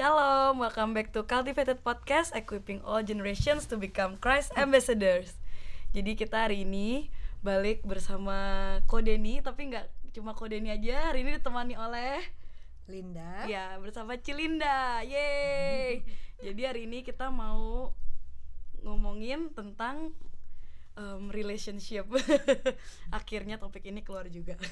Shalom, welcome back to Cultivated Podcast Equipping all generations to become Christ ambassadors. Jadi kita hari ini balik bersama Kodeni Tapi nggak cuma Kodeni aja, hari ini ditemani oleh Linda. Ya, bersama Cilinda, yeay Jadi hari ini kita mau ngomongin tentang um, relationship. Akhirnya topik ini keluar juga.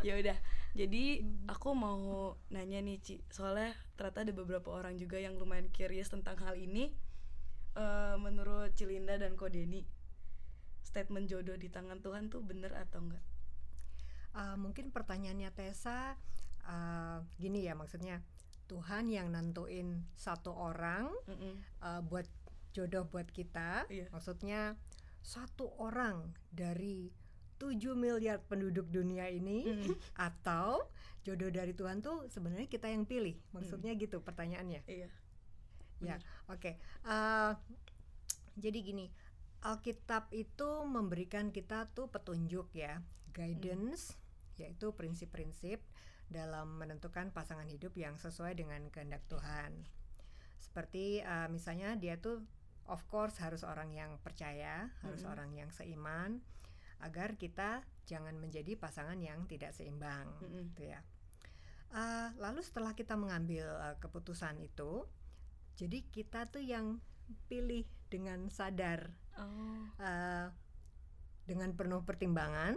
Ya udah jadi aku mau nanya nih Ci soalnya ternyata ada beberapa orang juga yang lumayan curious tentang hal ini Eh, menurut Cilinda dan Kodeni statement jodoh di tangan Tuhan tuh bener atau enggak Uh, mungkin pertanyaannya Tessa uh, gini ya maksudnya Tuhan yang nentuin satu orang Mm-mm. uh, buat jodoh buat kita. Iya. Maksudnya satu orang dari 7 miliar penduduk dunia ini Mm. atau jodoh dari Tuhan tuh sebenarnya kita yang pilih. Maksudnya gitu pertanyaannya. iya Ya, oke. Eh, jadi gini, Alkitab itu memberikan kita tuh petunjuk ya, guidance, yaitu prinsip-prinsip dalam menentukan pasangan hidup yang sesuai dengan kehendak Tuhan. Seperti eh, misalnya dia tuh of course harus orang yang percaya, harus orang yang seiman, agar kita jangan menjadi pasangan yang tidak seimbang, Mm-mm. gitu ya. Eh, lalu setelah kita mengambil eh, keputusan itu, jadi kita tuh yang pilih dengan sadar, oh eh, dengan penuh pertimbangan,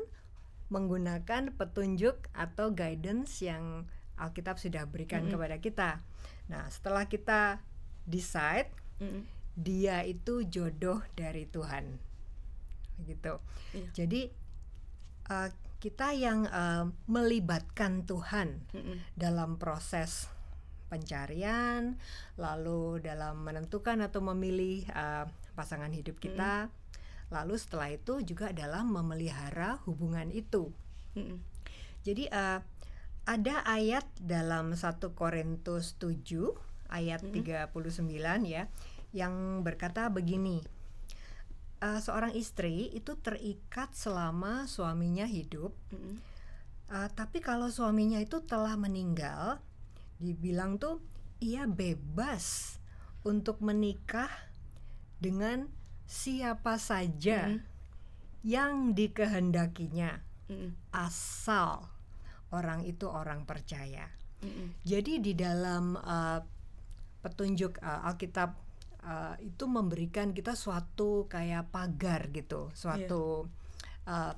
menggunakan petunjuk atau guidance yang Alkitab sudah berikan Mm-mm. kepada kita. Nah, setelah kita decide, Mm-mm. dia itu jodoh dari Tuhan, gitu. Iya. Jadi eh, kita yang eh, melibatkan Tuhan Mm-mm. dalam proses pencarian, lalu dalam menentukan atau memilih uh, pasangan hidup kita, lalu setelah itu juga dalam memelihara hubungan itu. Mm-mm. Jadi uh, ada ayat dalam 1 Korintus 7 ayat 39 ya yang berkata begini. Uh, seorang istri itu terikat selama suaminya hidup Mm-mm. Uh, tapi kalau suaminya itu telah meninggal, dibilang tuh ia bebas untuk menikah dengan siapa saja Mm. yang dikehendakinya, Mm-mm. asal orang itu orang percaya. Mm-mm. Jadi di dalam uh, petunjuk uh, Alkitab uh, itu memberikan kita suatu kayak pagar gitu, suatu uh,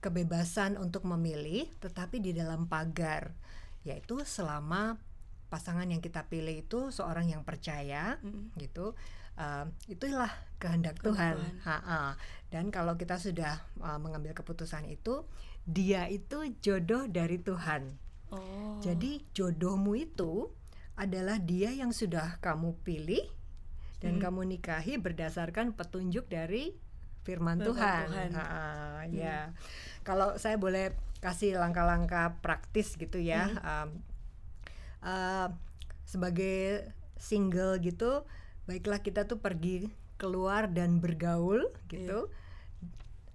kebebasan untuk memilih, tetapi di dalam pagar, yaitu selama pasangan yang kita pilih itu seorang yang percaya, Mm-mm. gitu. Uh, itulah kehendak Tuhan. Tuhan. Ha-ha. Dan kalau kita sudah uh, mengambil keputusan itu, dia itu jodoh dari Tuhan. oh Jadi jodohmu itu adalah dia yang sudah kamu pilih dan Hmm. kamu nikahi berdasarkan petunjuk dari firman Firman Tuhan. Tuhan. Hmm. Ha, ya. Kalau saya boleh kasih langkah-langkah praktis gitu ya. Hmm. um, uh, sebagai single gitu, baiklah kita tuh pergi keluar dan bergaul gitu.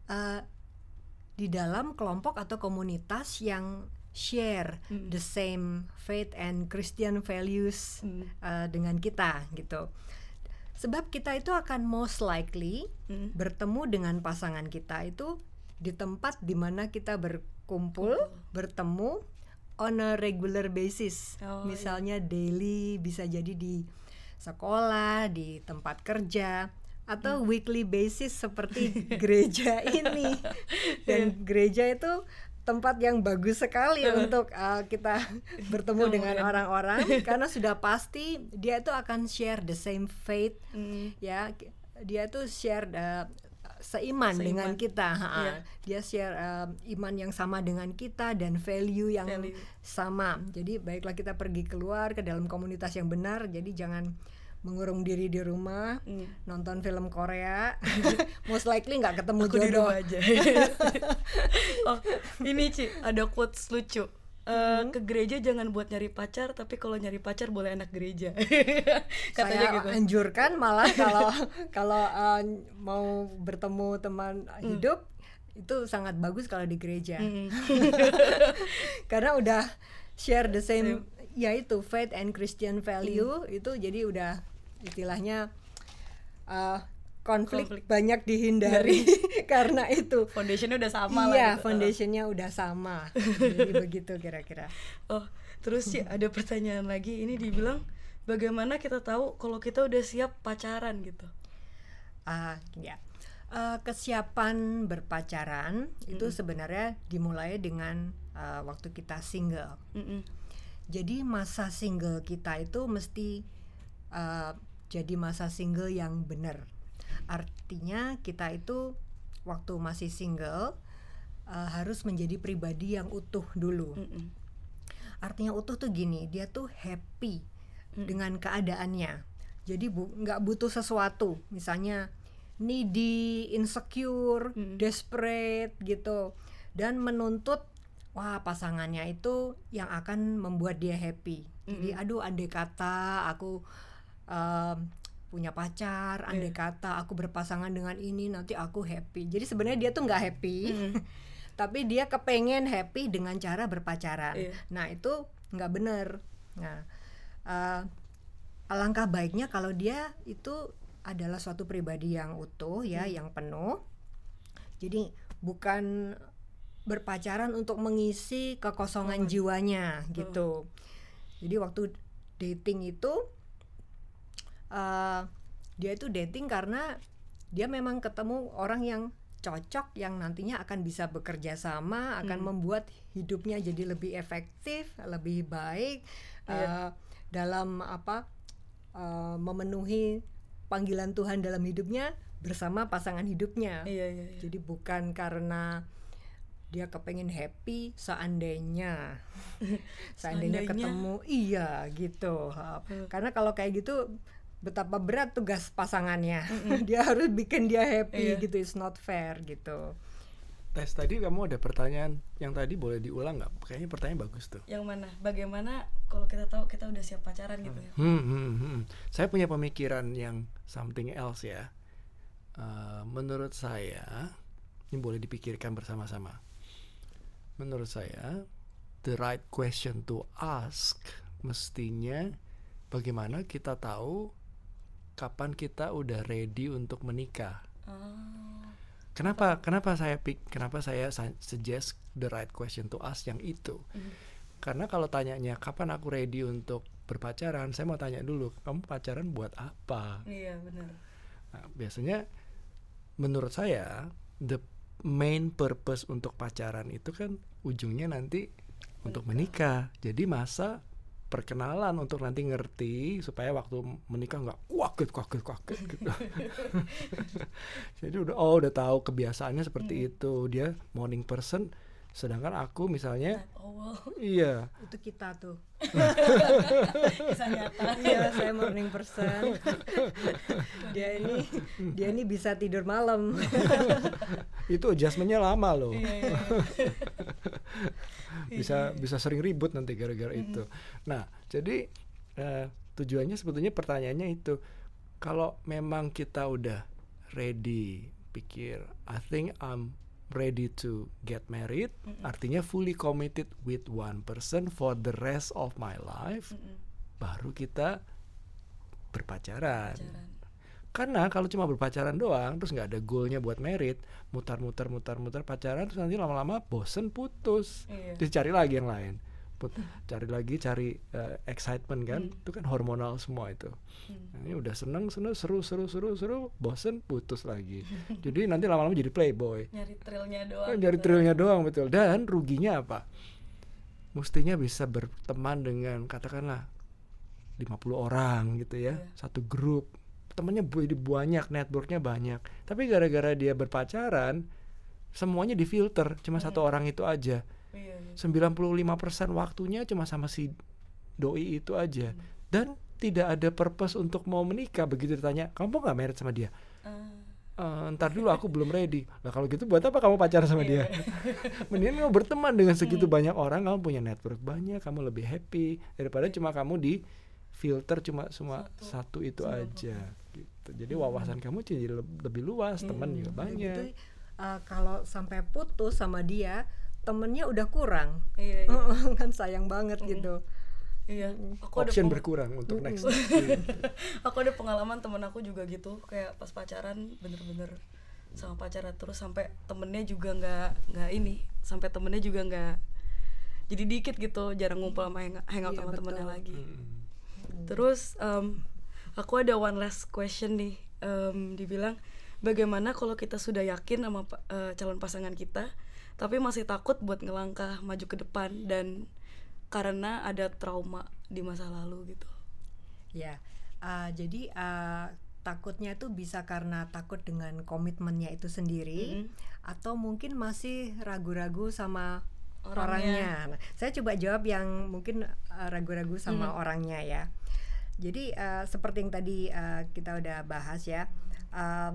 Uh, di dalam kelompok atau komunitas yang share Mm. the same faith and Christian values Mm. uh, dengan kita gitu. Sebab kita itu akan most likely Mm. bertemu dengan pasangan kita itu di tempat di mana kita berkumpul, bertemu on a regular basis. Oh, iya. Misalnya daily bisa jadi di sekolah, di tempat kerja Hmm. atau weekly basis seperti gereja ini. Dan gereja itu tempat yang bagus sekali untuk uh, kita bertemu dengan Kemudian. orang-orang karena sudah pasti dia itu akan share the same faith Mm. ya dia tuh share uh, seiman, Seiman. dengan kita ha. Iya. dia share uh, iman yang sama dengan kita dan value yang Value. sama jadi baiklah kita pergi keluar ke dalam komunitas yang benar jadi jangan mengurung diri di rumah Mm. nonton film Korea most likely nggak ketemu aku di jodoh. rumah aja. Oh ini Ci ada quotes lucu. Eh, ke gereja jangan buat nyari pacar tapi kalau nyari pacar boleh anak gereja. Katanya saya gitu. anjurkan malah kalau kalau uh, mau bertemu teman hidup itu sangat bagus kalau di gereja. Mm. karena udah share the same ya itu faith and Christian value itu jadi udah istilahnya uh, konflik, Konflik. banyak dihindari karena itu foundationnya udah sama lah iya gitu. foundationnya udah sama jadi begitu kira-kira Oh, terus sih ada pertanyaan lagi. Ini dibilang bagaimana kita tahu kalau kita udah siap pacaran gitu. Ah, ya. Eh, kesiapan berpacaran itu sebenarnya dimulai dengan eh, waktu kita single. Mm-mm. Jadi masa single kita itu mesti eh, jadi masa single yang benar. Artinya kita itu waktu masih single eh, harus menjadi pribadi yang utuh dulu. Mm-mm. Artinya utuh tuh gini, dia tuh happy dengan keadaannya. Jadi bu nggak butuh sesuatu, misalnya needy, insecure, Mm. desperate gitu, dan menuntut wah pasangannya itu yang akan membuat dia happy. Jadi aduh andai kata aku em, punya pacar, andai kata aku berpasangan dengan ini nanti aku happy. Jadi sebenarnya dia tuh nggak happy, tapi dia kepengen happy dengan cara berpacaran. Iya. Nah itu nggak bener. Nah eh, alangkah baiknya kalau dia itu adalah suatu pribadi yang utuh ya, yang penuh. Jadi bukan berpacaran untuk mengisi kekosongan jiwanya gitu. Jadi waktu dating itu eh, dia itu dating karena dia memang ketemu orang yang cocok yang nantinya akan bisa bekerja sama akan membuat hidupnya jadi lebih efektif lebih baik eh, dalam apa eh, memenuhi panggilan Tuhan dalam hidupnya bersama pasangan hidupnya. Iya, iya, iya. jadi bukan karena dia kepengen happy seandainya seandainya Seandainya. ketemu iya gitu. Ha, karena kalau kayak gitu betapa berat tugas pasangannya dia harus bikin dia happy Iya. gitu it's not fair gitu Tes tadi kamu ada pertanyaan yang tadi boleh diulang nggak? Kayaknya pertanyaan bagus tuh. Yang mana? Bagaimana kalau kita tahu kita udah siap pacaran gitu ya? Hmm, hmm, hmm. Saya punya pemikiran yang something else ya. Eh, menurut saya, ini boleh dipikirkan bersama-sama. Menurut saya, the right question to ask mestinya bagaimana kita tahu kapan kita udah ready untuk menikah. Oh. Kenapa? Kenapa saya pick? Kenapa saya sa- suggest the right question to ask yang itu? Karena kalau tanyanya kapan aku ready untuk berpacaran, saya mau tanya dulu, kamu pacaran buat apa? Iya benar. Nah, biasanya menurut saya the main purpose untuk pacaran itu kan ujungnya nanti untuk menikah. Jadi masa perkenalan untuk nanti ngerti supaya waktu menikah nggak kuaget kuaget kuaget gitu. Jadi udah oh udah tahu kebiasaannya seperti itu. Dia morning person sedangkan aku misalnya Oh wow. iya itu kita tuh Kisah nyata. iya saya morning person dia ini dia ini bisa tidur malam itu adjustmentnya lama loh. Iya, iya, iya. bisa bisa sering ribut nanti gara-gara itu. Nah, jadi eh, tujuannya sebetulnya pertanyaannya itu kalau memang kita udah ready, pikir I think I'm ready to get married, artinya fully committed with one person for the rest of my life, baru kita berpacaran. Pacaran. Karena kalau cuma berpacaran doang, terus nggak ada goalnya buat merit, mutar-mutar mutar-mutar pacaran, terus nanti lama-lama bosen putus, Iya. terus cari lagi yang lain, Put- cari lagi cari eh, excitement kan, itu kan hormonal semua itu. Nah, ini udah seneng seneng seru seru seru seru, bosen putus lagi. Jadi nanti lama-lama jadi playboy, Nyari thrillnya doang. kan nyari gitu. trilnya doang betul. Dan ruginya apa? Mestinya bisa berteman dengan katakanlah 50 orang gitu ya, Iya. satu grup. Temennya jadi banyak, networknya banyak. Tapi gara-gara dia berpacaran, semuanya difilter, cuma satu orang itu aja. Iya, iya. 95% waktunya cuma sama si doi itu aja. Dan tidak ada purpose untuk mau menikah. Begitu ditanya, kamu nggak married sama dia? Ah, "Eh, ntar dulu aku belum ready. Nah kalau gitu buat apa kamu pacaran sama dia? Mendingan kamu berteman dengan segitu banyak orang, kamu punya network banyak, kamu lebih happy daripada cuma kamu di filter cuma cuma satu, itu aja. Gitu. Jadi wawasan kamu jadi le- lebih luas, teman juga Udah banyak. gitu, uh, kalau sampai putus sama dia temennya udah kurang. Iya, iya. kan sayang banget gitu. Iya aku ada option peng- berkurang untuk next. Aku ada pengalaman temen aku juga gitu kayak pas pacaran bener-bener sama pacaran terus sampai temennya juga nggak nggak ini sampai temennya juga nggak jadi dikit gitu jarang ngumpul sama hang- hangout Iya, sama temennya betul. lagi. Hmm. terus em, aku ada one last question nih Em, dibilang bagaimana kalau kita sudah yakin sama pa- eh, calon pasangan kita tapi masih takut buat ngelangkah maju ke depan dan karena ada trauma di masa lalu gitu Ya, uh, jadi uh, takutnya itu bisa karena takut dengan komitmennya itu sendiri, Mm-mm. atau mungkin masih ragu-ragu sama Orangnya. orangnya. Nah, saya coba jawab yang mungkin uh, ragu-ragu sama Mm. orangnya ya. Jadi uh, seperti yang tadi uh, kita udah bahas ya. uh,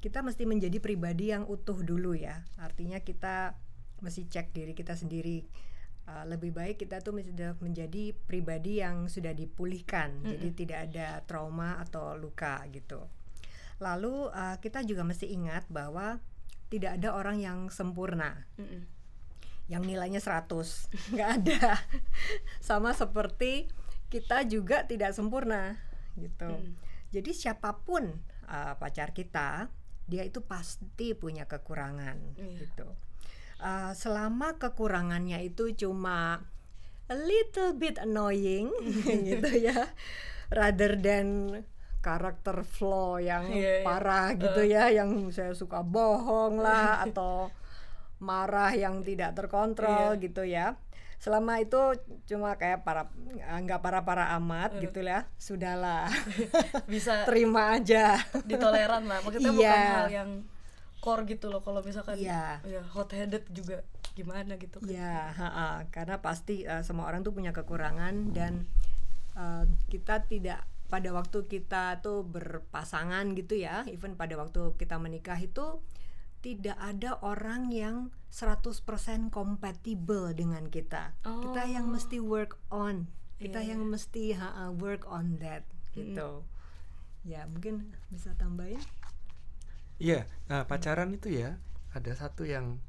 kita mesti menjadi pribadi yang utuh dulu ya. Artinya kita mesti cek diri kita sendiri. Uh, lebih baik kita tuh menjadi pribadi yang sudah dipulihkan, jadi tidak ada trauma atau luka gitu. Lalu uh, kita juga mesti ingat bahwa tidak ada orang yang sempurna, Mm-mm. yang nilainya 100, nggak ada. Sama seperti kita juga tidak sempurna gitu. Mm. Jadi siapa pun uh, pacar kita, dia itu pasti punya kekurangan Iya. gitu. Uh, selama kekurangannya itu cuma a little bit annoying gitu ya, rather than karakter flaw yang Iya, iya. parah gitu ya, yang saya suka bohong lah atau marah yang tidak terkontrol Iya. gitu ya. Selama itu cuma kayak para nggak para-para amat Eh. gitu ya, sudahlah bisa terima aja. ditoleran lah maksudnya bukan Iya. hal yang core gitu loh kalau misalkan Iya. ya hot headed juga gimana gitu kan Ya, karena pasti uh, semua orang tuh punya kekurangan dan uh, kita tidak pada waktu kita tuh berpasangan gitu ya, even pada waktu kita menikah itu tidak ada orang yang 100% kompatibel dengan kita. Kita yang Oh. mesti work on. Kita Iya, yang mesti ha-ha, work on that gitu. Ya, mungkin bisa tambahin. Iya, nah pacaran itu ya ada satu yang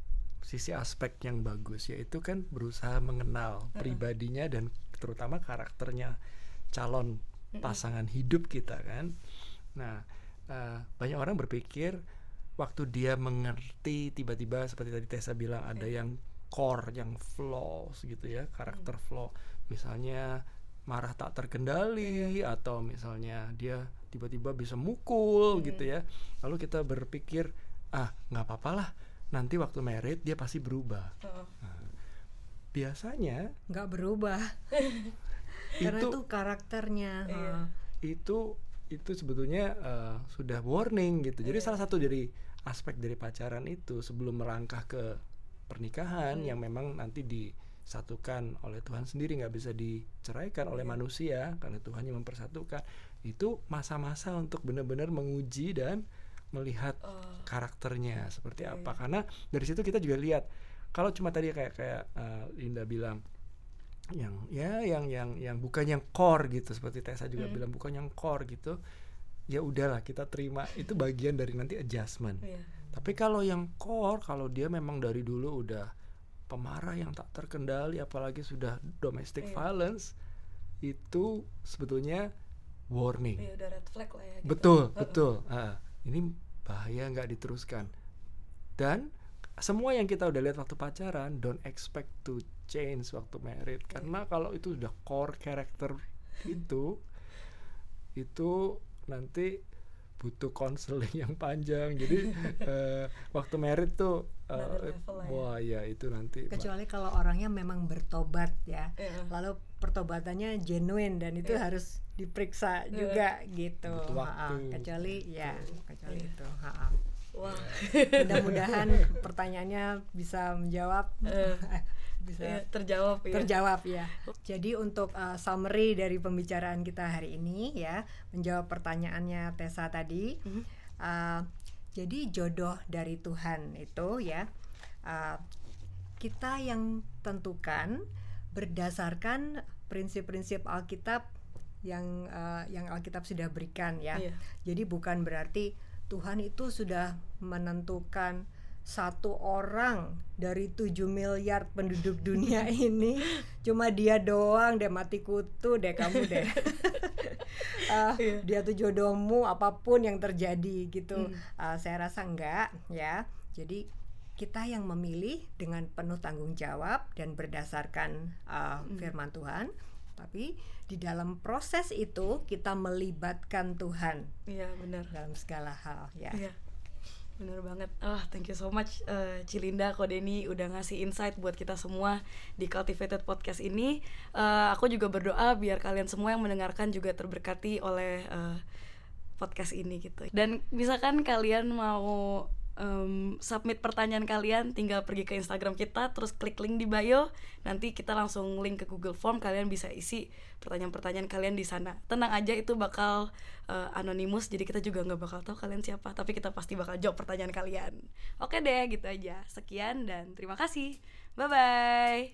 sisi aspek yang bagus yaitu kan berusaha mengenal pribadinya dan terutama karakternya calon pasangan hidup kita kan. Nah, eh, banyak orang berpikir waktu dia mengerti tiba-tiba seperti tadi Tessa bilang ada yang core, yang flaws gitu ya, karakter flaw. Misalnya marah tak terkendali atau misalnya dia tiba-tiba bisa mukul gitu ya. Lalu kita berpikir, ah nggak apa-apa lah, nanti waktu merit dia pasti berubah. Heeh. Biasanya nggak berubah. Karena itu itu karakternya. Iya. itu itu sebetulnya eh, sudah warning gitu. Jadi salah satu dari aspek dari pacaran itu sebelum melangkah ke pernikahan yang memang nanti disatukan oleh Tuhan sendiri nggak bisa diceraikan oleh manusia karena Tuhan yang mempersatukan itu masa-masa untuk benar-benar menguji dan melihat Oh, karakternya seperti Iya, apa. karena dari situ kita juga lihat kalau cuma tadi kayak kayak eh, Linda bilang yang ya yang yang yang bukan yang core gitu seperti Tessa juga Hmm. bilang bukan yang core gitu ya udahlah kita terima itu bagian dari nanti adjustment iya. tapi kalau yang core kalau dia memang dari dulu udah pemarah yang tak terkendali apalagi sudah domestic Iya. violence itu sebetulnya warning Iya, udah red flag lah ya gitu. Betul, betul. Ah, ini bahaya nggak diteruskan. Dan semua yang kita udah lihat waktu pacaran, don't expect to change waktu married. Karena kalau itu udah core character itu, itu nanti butuh konseling yang panjang. Jadi eh, waktu married tuh, ya. wah ya itu nanti. kecuali kalau orangnya memang bertobat ya Iya. lalu pertobatannya genuine dan itu Iya. harus diperiksa juga gitu Butuh Ha-ha. waktu. kecuali ya kecuali Iya. itu Ha-ha. wah mudah-mudahan pertanyaannya bisa menjawab Eh, bisa iya, terjawab ya terjawab ya. Jadi untuk uh, summary dari pembicaraan kita hari ini ya, menjawab pertanyaannya Tessa tadi. Mhm. uh, jadi jodoh dari Tuhan itu ya, uh, kita yang tentukan berdasarkan prinsip-prinsip Alkitab yang uh, yang Alkitab sudah berikan ya. Iya. Jadi bukan berarti Tuhan itu sudah menentukan satu orang dari 7 miliar penduduk dunia ini. Cuma dia doang deh mati kutu deh kamu deh. Uh, dia tuh jodohmu apa pun yang terjadi gitu. Uh, saya rasa enggak ya. Jadi kita yang memilih dengan penuh tanggung jawab dan berdasarkan uh, firman Tuhan. Tapi di dalam proses itu kita melibatkan Tuhan Iya benar. dalam segala hal ya. Iya. Bener banget. Ah, thank you so much eh, Cilinda Kodeni udah ngasih insight buat kita semua di Cultivated Podcast ini. Eh, aku juga berdoa biar kalian semua yang mendengarkan juga terberkati oleh eh, podcast ini gitu. Dan misalkan kalian mau em, submit pertanyaan kalian, tinggal pergi ke Instagram kita, terus klik link di bio. Nanti kita langsung link ke Google Form, kalian bisa isi pertanyaan-pertanyaan kalian di sana. Tenang aja, itu bakal eh, anonimus, jadi kita juga nggak bakal tahu kalian siapa, tapi kita pasti bakal jawab pertanyaan kalian. Oke deh, gitu aja. Sekian dan terima kasih. Bye bye.